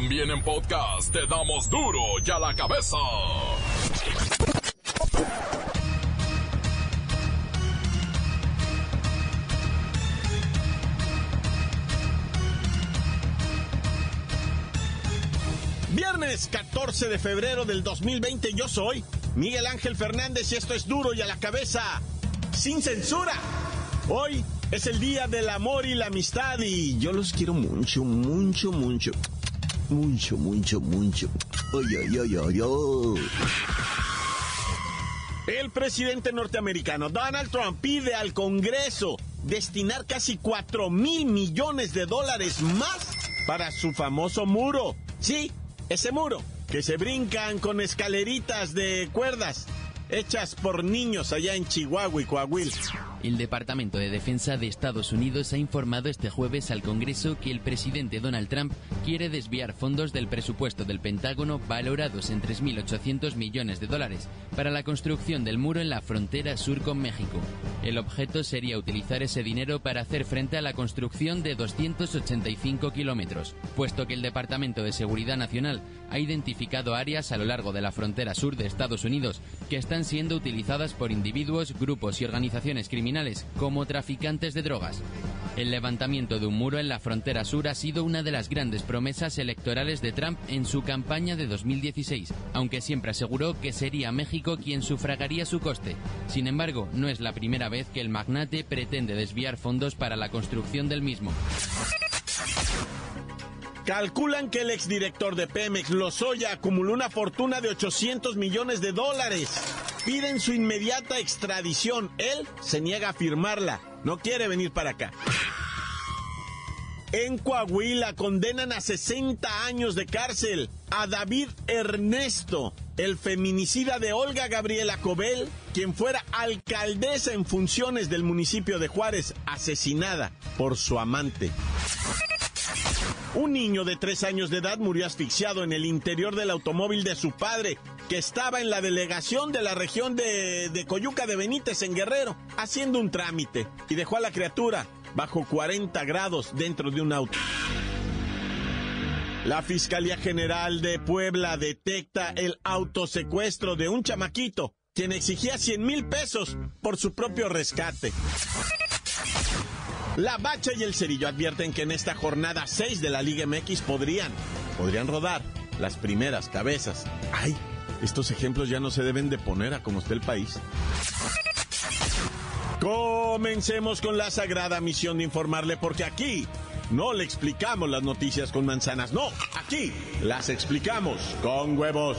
También en podcast te damos duro y a la cabeza. Viernes 14 de febrero del 2020 yo soy Miguel Ángel Fernández y esto es duro y a la cabeza, sin censura. Hoy es el día del amor y la amistad y yo los quiero mucho, mucho, mucho. Mucho, mucho, mucho. Oy, oy, oy. El presidente norteamericano Donald Trump pide al Congreso destinar casi 4 mil millones de dólares más para su famoso muro. Sí, ese muro que se brincan con escaleritas de cuerdas hechas por niños allá en Chihuahua y Coahuila. El Departamento de Defensa de Estados Unidos ha informado este jueves al Congreso que el presidente Donald Trump quiere desviar fondos del presupuesto del Pentágono valorados en 3.800 millones de dólares para la construcción del muro en la frontera sur con México. El objeto sería utilizar ese dinero para hacer frente a la construcción de 285 kilómetros, puesto que el Departamento de Seguridad Nacional ha identificado áreas a lo largo de la frontera sur de Estados Unidos que están siendo utilizadas por individuos, grupos y organizaciones criminales como traficantes de drogas. El levantamiento de un muro en la frontera sur ha sido una de las grandes promesas electorales de Trump en su campaña de 2016, aunque siempre aseguró que sería México quien sufragaría su coste. Sin embargo, no es la primera vez que el magnate pretende desviar fondos para la construcción del mismo. Calculan que el exdirector de Pemex, Lozoya, acumuló una fortuna de 800 millones de dólares. Piden su inmediata extradición. Él se niega a firmarla. No quiere venir para acá. En Coahuila condenan a 60 años de cárcel a David Ernesto, el feminicida de Olga Gabriela Cobel, quien fuera alcaldesa en funciones del municipio de Juárez, asesinada por su amante. Un niño de tres años de edad murió asfixiado en el interior del automóvil de su padre, que estaba en la delegación de la región de, de, Coyuca de Benítez en Guerrero, haciendo un trámite, y dejó a la criatura bajo 40 grados dentro de un auto. La Fiscalía General de Puebla detecta el autosecuestro de un chamaquito, quien exigía 100 mil pesos por su propio rescate. La Bacha y el Cerillo advierten que en esta jornada 6 de la Liga MX podrían, podrían rodar las primeras cabezas. ¡Ay! Estos ejemplos ya no se deben de poner a como está el país. Comencemos con la sagrada misión de informarle porque aquí no le explicamos las noticias con manzanas, no, aquí las explicamos con huevos.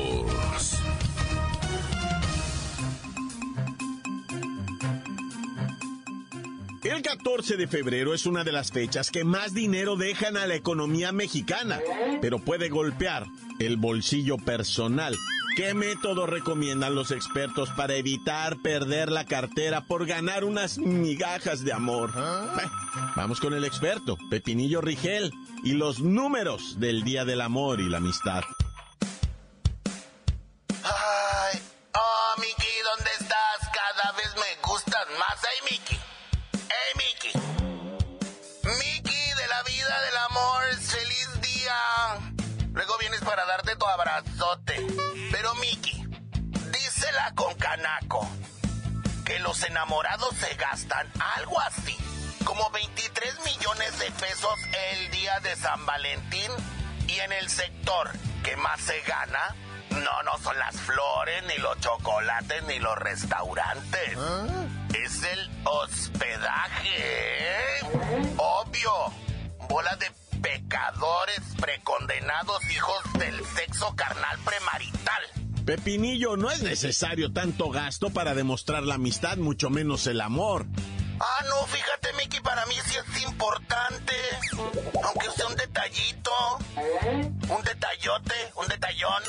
El 14 de febrero es una de las fechas que más dinero dejan a la economía mexicana, pero puede golpear el bolsillo personal. ¿Qué método recomiendan los expertos para evitar perder la cartera por ganar unas migajas de amor? vamos con el experto, Pepinillo Rigel, y los números del Día del Amor y la Amistad. Los enamorados se gastan algo así, como 23 millones de pesos el día de San Valentín. Y en el sector que más se gana, no, no son las flores, ni los chocolates, ni los restaurantes. Es el hospedaje, ¿eh? Obvio. Bola de pecadores precondenados, hijos del sexo carnal premarital. Pepinillo, no es necesario tanto gasto para demostrar la amistad, mucho menos el amor. Ah, no, fíjate, Mickey, para mí sí es importante. Aunque sea un detallito, un detallote, un detallón.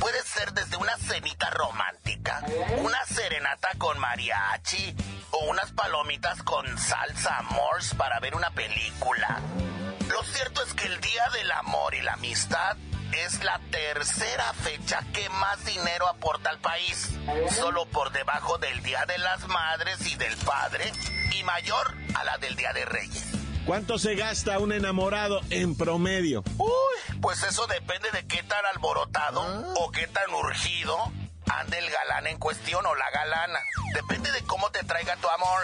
Puede ser desde una cenita romántica, una serenata con mariachi o unas palomitas con salsa morse para ver una película. Lo cierto es que el Día del Amor y la Amistad es la tercera fecha que más dinero aporta al país, solo por debajo del Día de las Madres y del Padre y mayor a la del Día de Reyes. ¿Cuánto se gasta un enamorado en promedio? Uy, pues eso depende de qué tan alborotado o qué tan urgido ande el galán en cuestión o la galana. Depende de cómo te traiga tu amor,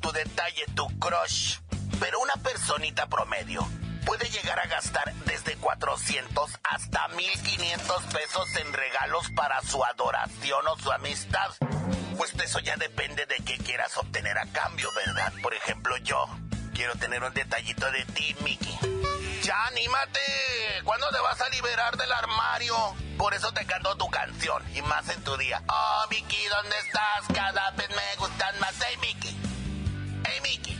tu detalle, tu crush. Pero una personita promedio puede llegar a gastar desde 400 hasta 1500 pesos en regalos para su adoración o su amistad. Pues eso ya depende de qué quieras obtener a cambio, ¿verdad? Por ejemplo, yo quiero tener un detallito de ti, Mickey. Ya, anímate. ¿Cuándo te vas a liberar del armario? Por eso te canto tu canción y más en tu día. Oh, Mickey, ¿dónde estás? Cada vez me gustan más. Hey, Mickey. Hey, Mickey.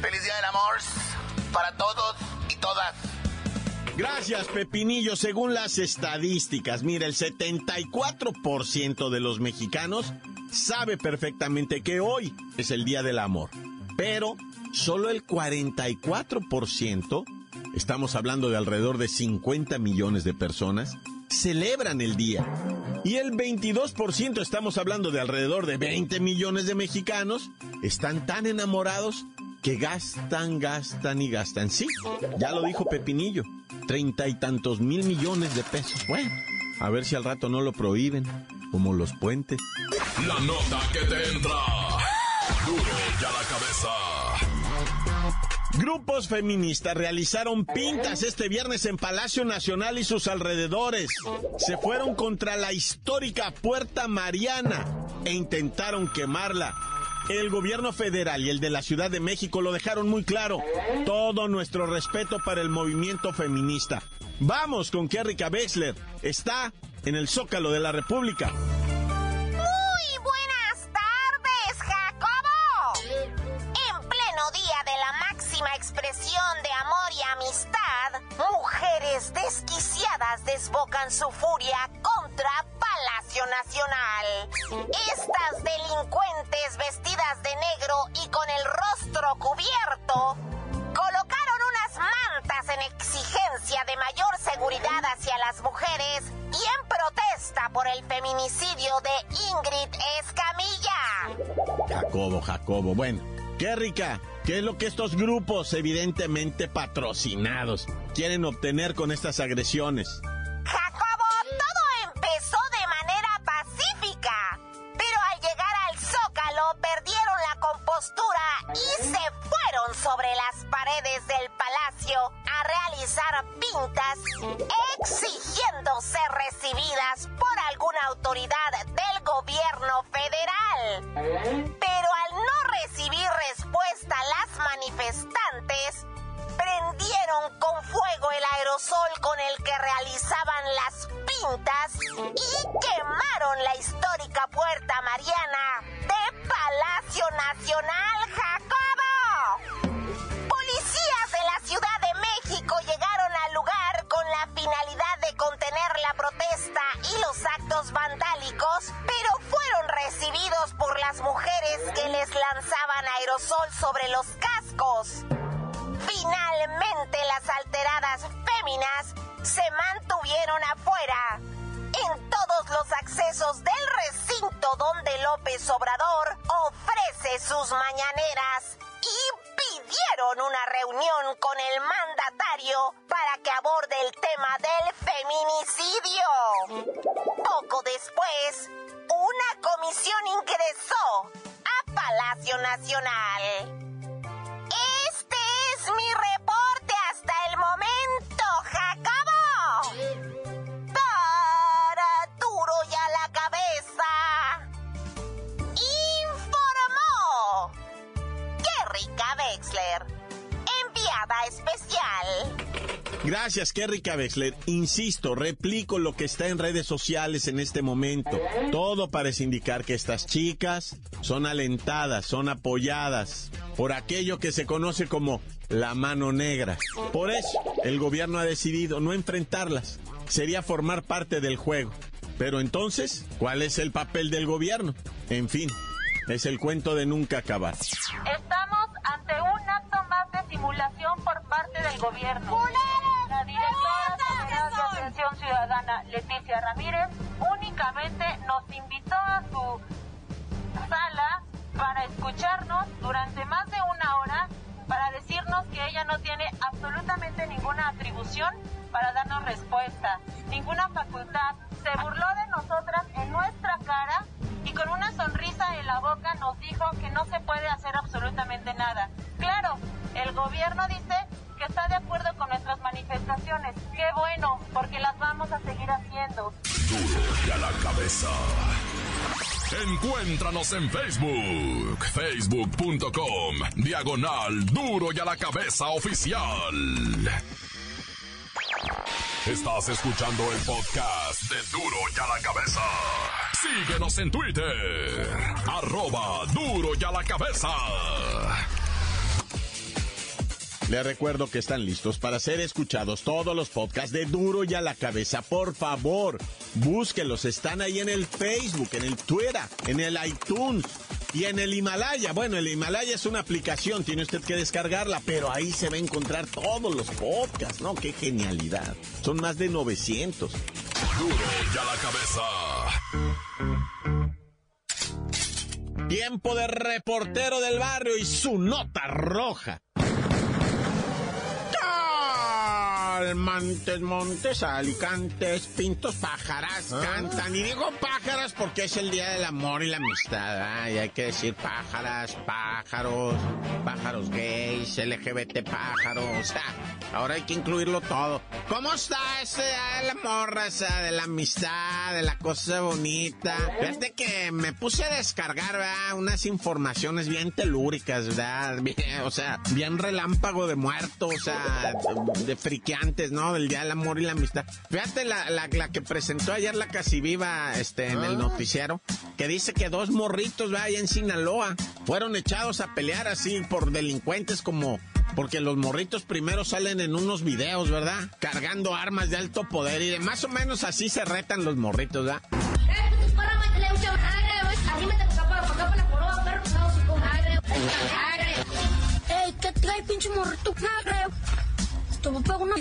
Feliz día del amor para todos todas. Gracias, Pepinillo. Según las estadísticas, mira, el 74% de los mexicanos sabe perfectamente que hoy es el Día del Amor. Pero solo el 44%, estamos hablando de alrededor de 50 millones de personas, celebran el día. Y el 22%, estamos hablando de alrededor de 20 millones de mexicanos, están tan enamorados que gastan, gastan y gastan. Sí, ya lo dijo Pepinillo, treinta y tantos mil millones de pesos. Bueno, a ver si al rato no lo prohíben, como los puentes. La nota que te entra. Duro ya la cabeza. Grupos feministas realizaron pintas este viernes en Palacio Nacional y sus alrededores. Se fueron contra la histórica Puerta Mariana e intentaron quemarla. El gobierno federal y el de la Ciudad de México lo dejaron muy claro. Todo nuestro respeto para el movimiento feminista. Vamos con Kerrika Wexler. Está en el Zócalo de la República. Muy buenas tardes, Jacobo. En pleno día de la máxima expresión de amor y amistad, mujeres desquiciadas desbocan su furia contra Palacio Nacional. Estas delincuentes vestidas de negro y con el rostro cubierto colocaron unas mantas en exigencia de mayor seguridad hacia las mujeres y en protesta por el feminicidio de Ingrid Escamilla. Jacobo, Jacobo. Bueno, Kerrika, ¿qué es lo que estos grupos, evidentemente patrocinados, quieren obtener con estas agresiones? Y se fueron sobre las paredes del palacio a realizar pintas exigiendo ser recibidas por alguna autoridad del gobierno federal. Pero al no recibir respuesta las manifestantes, prendieron con fuego el aerosol con el que realizaban las pintas y quemaron la histórica Puerta Mariana Palacio Nacional Jacobo. Policías de la Ciudad de México llegaron al lugar con la finalidad de contener la protesta y los actos vandálicos, pero fueron recibidos por las mujeres que les lanzaban aerosol sobre los cascos. Finalmente las alteradas féminas se mantuvieron afuera. En todos los accesos del recinto donde López Obrador ofrece sus mañaneras y pidieron una reunión con el mandatario para que aborde el tema del feminicidio. Poco después, una comisión ingresó a Palacio Nacional. Rica Wexler. Enviada especial. Gracias, Kerrika Wexler. Insisto, replico lo que está en redes sociales en este momento. Todo parece indicar que estas chicas son alentadas, son apoyadas por aquello que se conoce como la mano negra. Por eso, el gobierno ha decidido no enfrentarlas. Sería formar parte del juego. Pero entonces, ¿cuál es el papel del gobierno? En fin, es el cuento de nunca acabar. Estamos simulación por parte del gobierno. La directora general de Atención Ciudadana, Leticia Ramírez, únicamente nos invitó a su sala para escucharnos durante más de una hora para decirnos que ella no tiene absolutamente ninguna atribución para darnos respuesta, ninguna facultad. Se burló de nosotras en nuestra cara y con una sonrisa en la boca nos dijo que no se puede hacer absolutamente nada. Claro, el gobierno dice que está de acuerdo con nuestras manifestaciones. Qué bueno, porque las vamos a seguir haciendo. Duro y a la cabeza. Encuéntranos en Facebook, facebook.com, diagonal duro y a la cabeza oficial. Estás escuchando el podcast de duro y a la cabeza. Síguenos en Twitter, arroba duro y a la cabeza. Les recuerdo que están listos para ser escuchados todos los podcasts de Duro y a la cabeza. Por favor, búsquenlos. Están ahí en el Facebook, en el Twitter, en el iTunes y en el Himalaya. Bueno, el Himalaya es una aplicación, tiene usted que descargarla, pero ahí se va a encontrar todos los podcasts, ¿no? Qué genialidad. Son más de 900. Duro y a la cabeza. Tiempo de reportero del barrio y su nota roja. Montes, montes, alicantes, pintos, pájaras, cantan. Y digo pájaras porque es el día del amor y la amistad. Y hay que decir pájaras, pájaros, pájaros gays, LGBT pájaros. O sea, ahora hay que incluirlo todo. ¿Cómo está ese día del amor, esa de la amistad, de la cosa bonita? Fíjate que me puse a descargar, ¿verdad? Unas informaciones bien telúricas, ¿verdad? Bien, o sea, bien relámpago de muertos, o sea, de Del Día del Amor y la Amistad. Fíjate la, la, la que presentó ayer la Casi Viva este, en el noticiero, que dice que dos morritos, ¿verdad? Allá en Sinaloa, fueron echados a pelear así por delincuentes como porque los morritos primero salen en unos videos, ¿verdad? Cargando armas de alto poder y de más o menos así se retan los morritos, ¿verdad?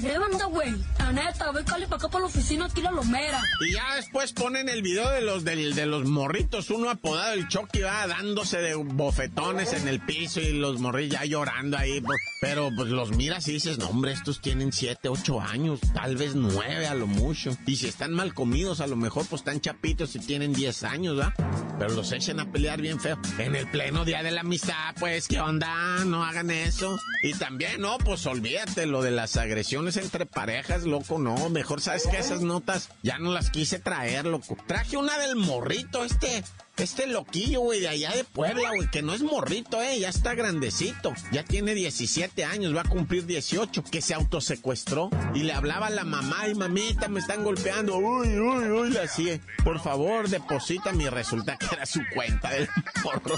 Banda, güey. La neta, ve, cale para acá para la oficina, tira lo mera. Y ya después ponen el video de los del- de, los morritos, uno apodado el Chucky, va dándose de bofetones en el piso y los morrillos ya llorando ahí. pues, pero pues los miras y dices, no hombre, estos tienen 7, 8 años, tal vez 9 a lo mucho. Y si están mal comidos, a lo mejor pues están chapitos y tienen 10 años, ¿va? Pero los echen a pelear bien feo. En el pleno día de la amistad, pues, ¿qué onda? No hagan eso. Y también, no, pues olvídate lo de las agresiones entre parejas, no. Mejor sabes que esas notas ya no las quise traer, loco. Traje una del morrito, este, este loquillo, güey, de allá de Puebla, güey, que no es morrito, eh, ya está grandecito. Ya tiene 17 años, va a cumplir 18, que se autosecuestró y le hablaba a la mamá y mamita, me están golpeando, uy, uy, uy, le hacía, por favor, deposita mi resulta que era su cuenta del morro.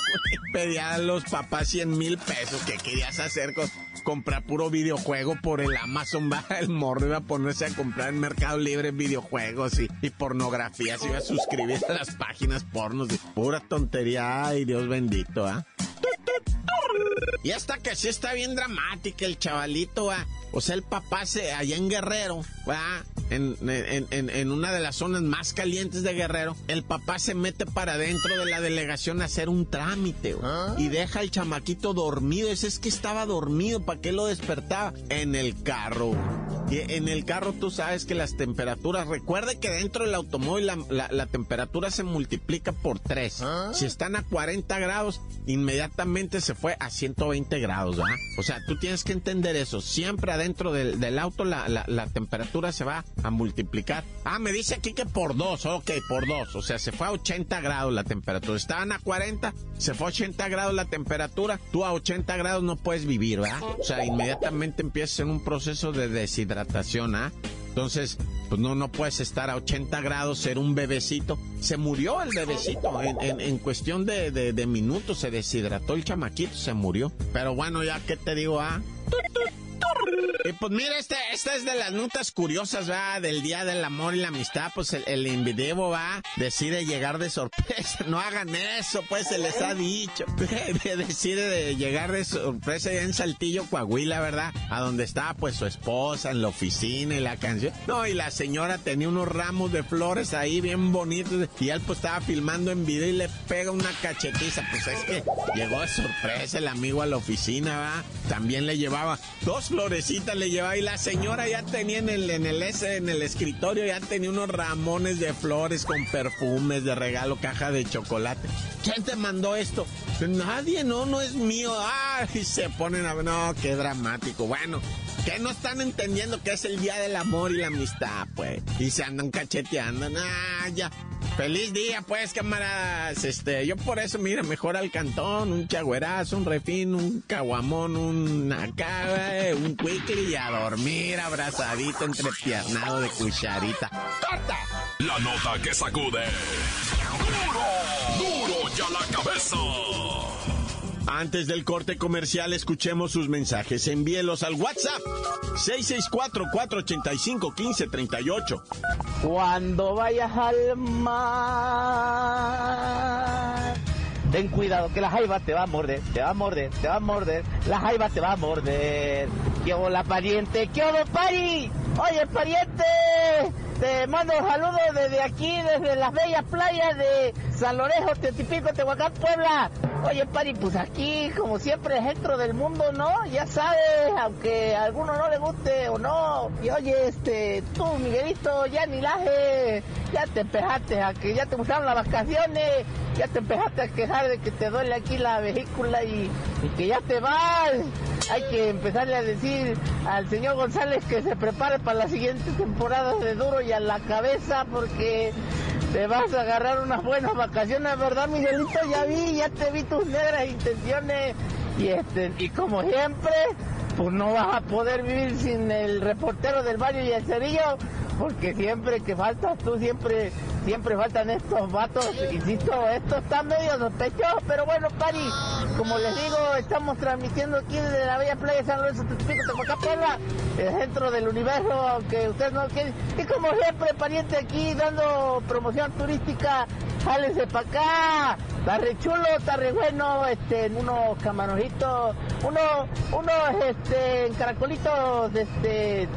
Pedía a los papás 100 mil pesos que querías hacer con comprar puro videojuego por el Amazon, va, el morro iba a ponerse a comprar en Mercado Libre videojuegos y, y pornografía, se iba a suscribir a las páginas pornos, pura tontería, ay Dios bendito, ¿ah? Y hasta que sí está bien dramática el chavalito, ¿va? O sea, el papá se, allá en Guerrero, ¿va? En, en, en, en una de las zonas más calientes de Guerrero, el papá se mete para adentro de la delegación a hacer un trámite, güey, Y deja al chamaquito dormido. Ese es que estaba dormido, ¿para qué lo despertaba? En el carro. Y en el carro tú sabes que las temperaturas, recuerde que dentro del automóvil la, la- la temperatura se multiplica por 3. Si están a 40 grados, inmediatamente se fue a 120 grados, ¿verdad? O sea, tú tienes que entender eso. Siempre adentro del, del auto la, la- la temperatura se va a multiplicar. Ah, me dice aquí que por 2, ok, por 2. O sea, se fue a 80 grados la temperatura. Estaban a 40, se fue a 80 grados la temperatura. Tú a 80 grados no puedes vivir, ¿verdad? O sea, inmediatamente empiezas en un proceso de deshidratación, ¿ah? Entonces, pues no, no puedes estar a 80 grados, ser un bebecito. Se murió el bebecito. En, en- en cuestión de, de- de minutos se deshidrató el chamaquito, se murió. Pero bueno, ya que te digo, ah. Tur. Eh, pues mira, esta, esta es de las notas curiosas, va, del Día del Amor y la Amistad. Pues el, el invideo va, decide llegar de sorpresa. No hagan eso, pues se les ha dicho. decide de llegar de sorpresa en Saltillo, Coahuila, ¿verdad? A donde estaba pues su esposa en la oficina y la canción. No, y la señora tenía unos ramos de flores ahí bien bonitos. Y él pues estaba filmando en video y le pega una cachetiza. Pues es que llegó de sorpresa el amigo a la oficina, ¿va? También le llevaba dos florecitas, le llevaba. Y la señora ya tenía en el, en en el escritorio, ya tenía unos ramones de flores con perfumes de regalo, caja de chocolate. ¿Quién te mandó esto? Nadie, no, no es mío. Ah, y se ponen a ver, no, qué dramático. Bueno, que no están entendiendo que es el día del amor y la amistad, pues. Y se andan cacheteando. Ah, ya. Feliz día, pues, camaradas. Este, yo por eso, mira, mejor al cantón, un chagüerazo, un refín, un caguamón, un acá, eh, un quickly y a dormir abrazadito, entrepiernado de cucharita. ¡Corta! La nota que sacude. ¡Duro! ¡Duro ya la cabeza! Antes del corte comercial, escuchemos sus mensajes. Envíelos al WhatsApp 664-485-1538. Cuando vayas al mar, ten cuidado que la jaiba te va a morder, te va a morder, te va a morder, la jaiba te va a morder. ¿Qué hola pariente? ¿Qué hola pari? Oye pariente, te mando saludos desde aquí, desde las bellas playas de San Lorenzo, Teotipico, Tehuacán, Puebla. Oye, Pari, pues aquí, como siempre, centro del mundo, ¿no? Ya sabes, aunque a alguno no le guste o no. Y oye, este, tú, Miguelito, ya ni laje, ya te empezaste a que ya te gustaron las vacaciones, ya te empezaste a quejar de que te duele aquí la vesícula y, y que ya te vas. Hay que empezarle a decir al señor González que se prepare para la siguiente temporada de Duro y a la cabeza porque te vas a agarrar unas buenas vacaciones, ¿verdad, Miguelito? Ya vi, ya te vi tus negras intenciones. Y este, y como siempre, pues no vas a poder vivir sin el reportero del barrio y el cerillo, porque siempre que faltas tú, siempre, siempre faltan estos vatos. Insisto, esto está medio sospechoso, pero bueno, Pari, como les digo, estamos transmitiendo aquí desde la bella playa San Lorenzo, Tepico, Tepacá, Puebla, el centro del universo, aunque ustedes no quieren. Y como siempre, pariente aquí dando promoción turística, jálense para acá. Está re chulo, está re bueno, este, unos camarojitos, unos, unos, este, caracolitos, este,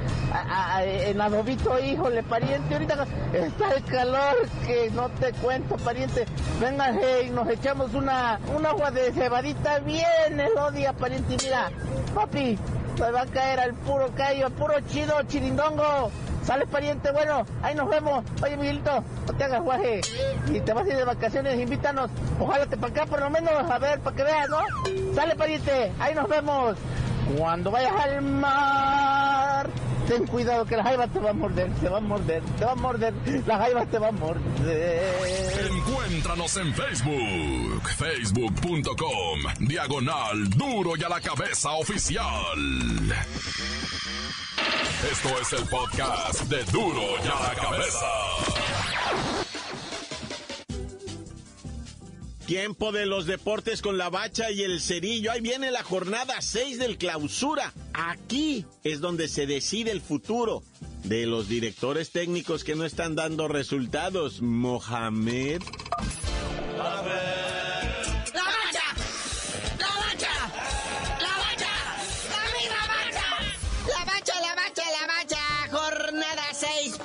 en adobito, híjole, pariente, ahorita está el calor que no te cuento, pariente. Vénganse y nos echamos una, un agua de cebadita bien elodia, pariente, mira, papi, se va a caer al puro callo, al puro chido, chirindongo. Sale pariente, bueno, ahí nos vemos. Oye, Miguelito, no te hagas guaje. Si te vas a ir de vacaciones, invítanos. Ojalá te para acá por lo menos, a ver, para que veas, ¿no? Sale pariente, ahí nos vemos. Cuando vayas al mar, ten cuidado que la jaiba te va a morder, te va a morder, te va a morder, la jaiba te va a morder. Encuéntranos en Facebook, facebook.com, diagonal duro y a la cabeza oficial. Esto es el podcast de duro y a la cabeza. Tiempo de los deportes con la bacha y el cerillo. Ahí viene la jornada 6 del clausura. Aquí es donde se decide el futuro de los directores técnicos que no están dando resultados. Mohamed.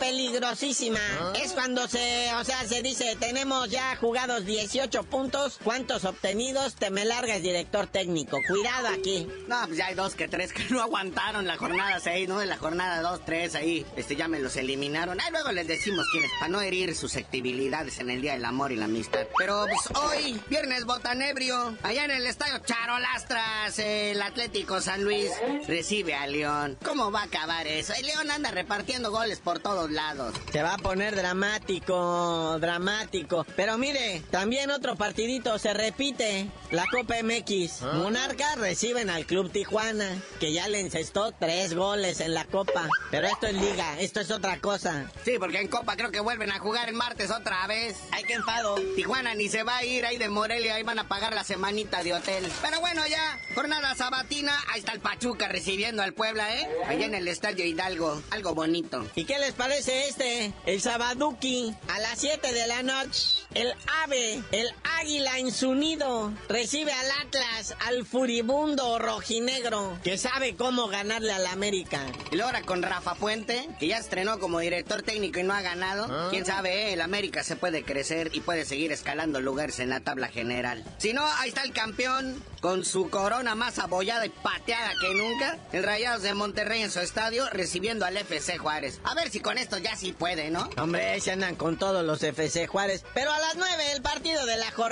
6, peligrosísima. Es cuando se, o sea, se dice, tenemos ya jugados 18 puntos. ¿Cuántos obtenidos? Te me largas, director técnico. Cuidado aquí. No, pues ya hay dos que tres que no aguantaron la jornada 6, ¿no? En la jornada 2, 3 ahí, este, ya me los eliminaron. Ahí luego les decimos quiénes, para no herir susceptibilidades en el Día del Amor y la Amistad. Pero pues hoy, viernes botanebrio, allá en el estadio Charolastras, el Atlético San Luis recibe a León. ¿Cómo va a acabar eso? El León anda repartiendo goles por todos lados. Se va a poner dramático, dramático. Pero mire, también otro partidito se repite. La Copa MX. Ah. Monarcas reciben al Club Tijuana, que ya le encestó tres goles en la Copa. Pero esto es liga, esto es otra cosa. Sí, porque en Copa creo que vuelven a jugar el martes otra vez. Ay, qué enfado. Tijuana ni se va a ir ahí de Morelia, ahí van a pagar la semanita de hotel. Pero bueno, ya, jornada sabatina, ahí está el Pachuca recibiendo al Puebla, ¿eh? Allá en el Estadio Hidalgo, algo bonito. ¿Y qué les parece este? El Sabaduki, a las 7 de la noche. El ave, el águila en su nido, recibe al Atlas, al furibundo rojinegro, que sabe cómo ganarle al América. Y luego ahora con Rafa Puente, que ya estrenó como director técnico y no ha ganado. Quién sabe, eh? el América se puede crecer y puede seguir escalando lugares en la tabla general. Si no, ahí está el campeón, con su corona más abollada y pateada que nunca. El Rayados de Monterrey en su estadio, recibiendo al FC Juárez. A ver si con esto ya sí puede, ¿no? Hombre, se andan con todos los FC Juárez. Pero a las 9, el partido de la jornada.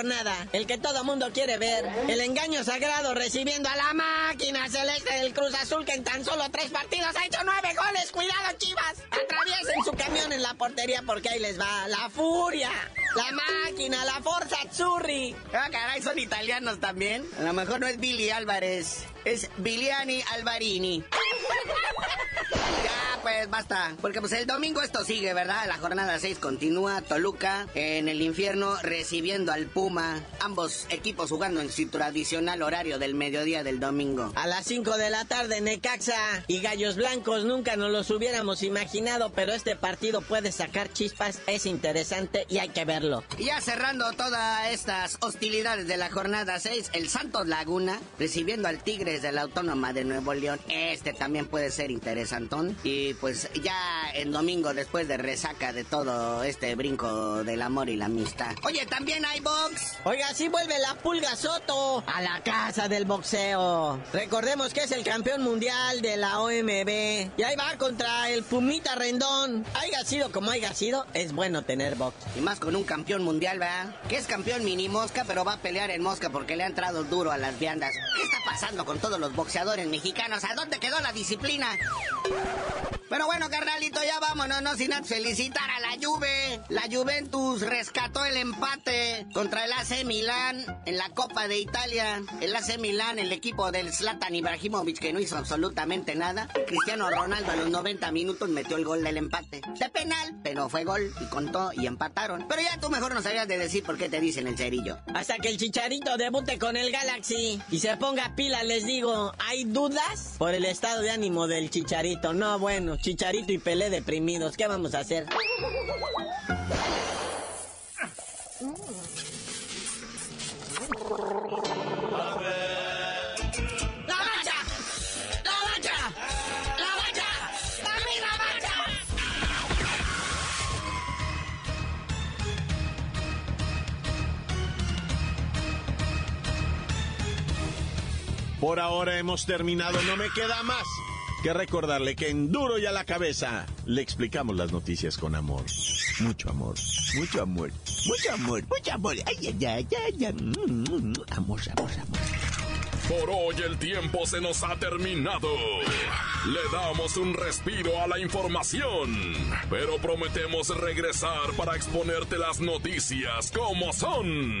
El que todo mundo quiere ver. El engaño sagrado recibiendo a la máquina celeste del Cruz Azul que en tan solo tres partidos ha hecho nueve goles. ¡Cuidado, chivas! Atraviesen su camión en la portería porque ahí les va la furia. La máquina, la Forza Azzurri. Ah, caray, son italianos también. A lo mejor no es Billy Álvarez, es Biliani Alvarini. Pues basta. Porque pues el domingo esto sigue, ¿verdad? La jornada 6 continúa. Toluca en el infierno recibiendo al Puma. Ambos equipos jugando en su tradicional horario del mediodía del domingo. A las 5 de la tarde, Necaxa y Gallos Blancos nunca nos los hubiéramos imaginado, pero este partido puede sacar chispas, es interesante y hay que verlo. Y ya cerrando todas estas hostilidades de la jornada 6, el Santos Laguna recibiendo al Tigres de la Autónoma de Nuevo León. Este también puede ser interesantón. Y pues ya en domingo, después de resaca de todo este brinco del amor y la amistad. Oye, también hay box. Oiga, sí vuelve la Pulga Soto a la casa del boxeo. Recordemos que es el campeón mundial de la OMB. Y ahí va contra el Pumita Rendón. Haya sido como haya sido, es bueno tener box. Y más con un campeón mundial, ¿verdad? Que es campeón mini mosca, pero va a pelear en mosca porque le ha entrado duro a las viandas. ¿Qué está pasando con todos los boxeadores mexicanos? ¿A dónde quedó la disciplina? Pero bueno, carnalito, ya vámonos, no sin felicitar a la Juve. La Juventus rescató el empate contra el AC Milán en la Copa de Italia. El AC Milán, el equipo del Zlatan Ibrahimovic que no hizo absolutamente nada. Cristiano Ronaldo a los 90 minutos metió el gol del empate. De penal, pero fue gol y contó y empataron. Pero ya tú mejor no sabías de decir por qué te dicen el cerillo. Hasta que el Chicharito debute con el Galaxy y se ponga pila, les digo, ¿hay dudas? Por el estado de ánimo del Chicharito. No, bueno, Chicharito y Pelé deprimidos. ¿Qué vamos a hacer? ¡La mancha! ¡La mancha! ¡La mancha! ¡También la mancha! Por ahora hemos terminado, no me queda más que recordarle que en Duro y a la cabeza le explicamos las noticias con amor. Mucho amor, mucho amor, mucho amor, mucho amor. Ay, ay, ay, ay. Mm, mm, mm. Amor, amor, amor. Por hoy el tiempo se nos ha terminado. Le damos un respiro a la información, pero prometemos regresar para exponerte las noticias como son.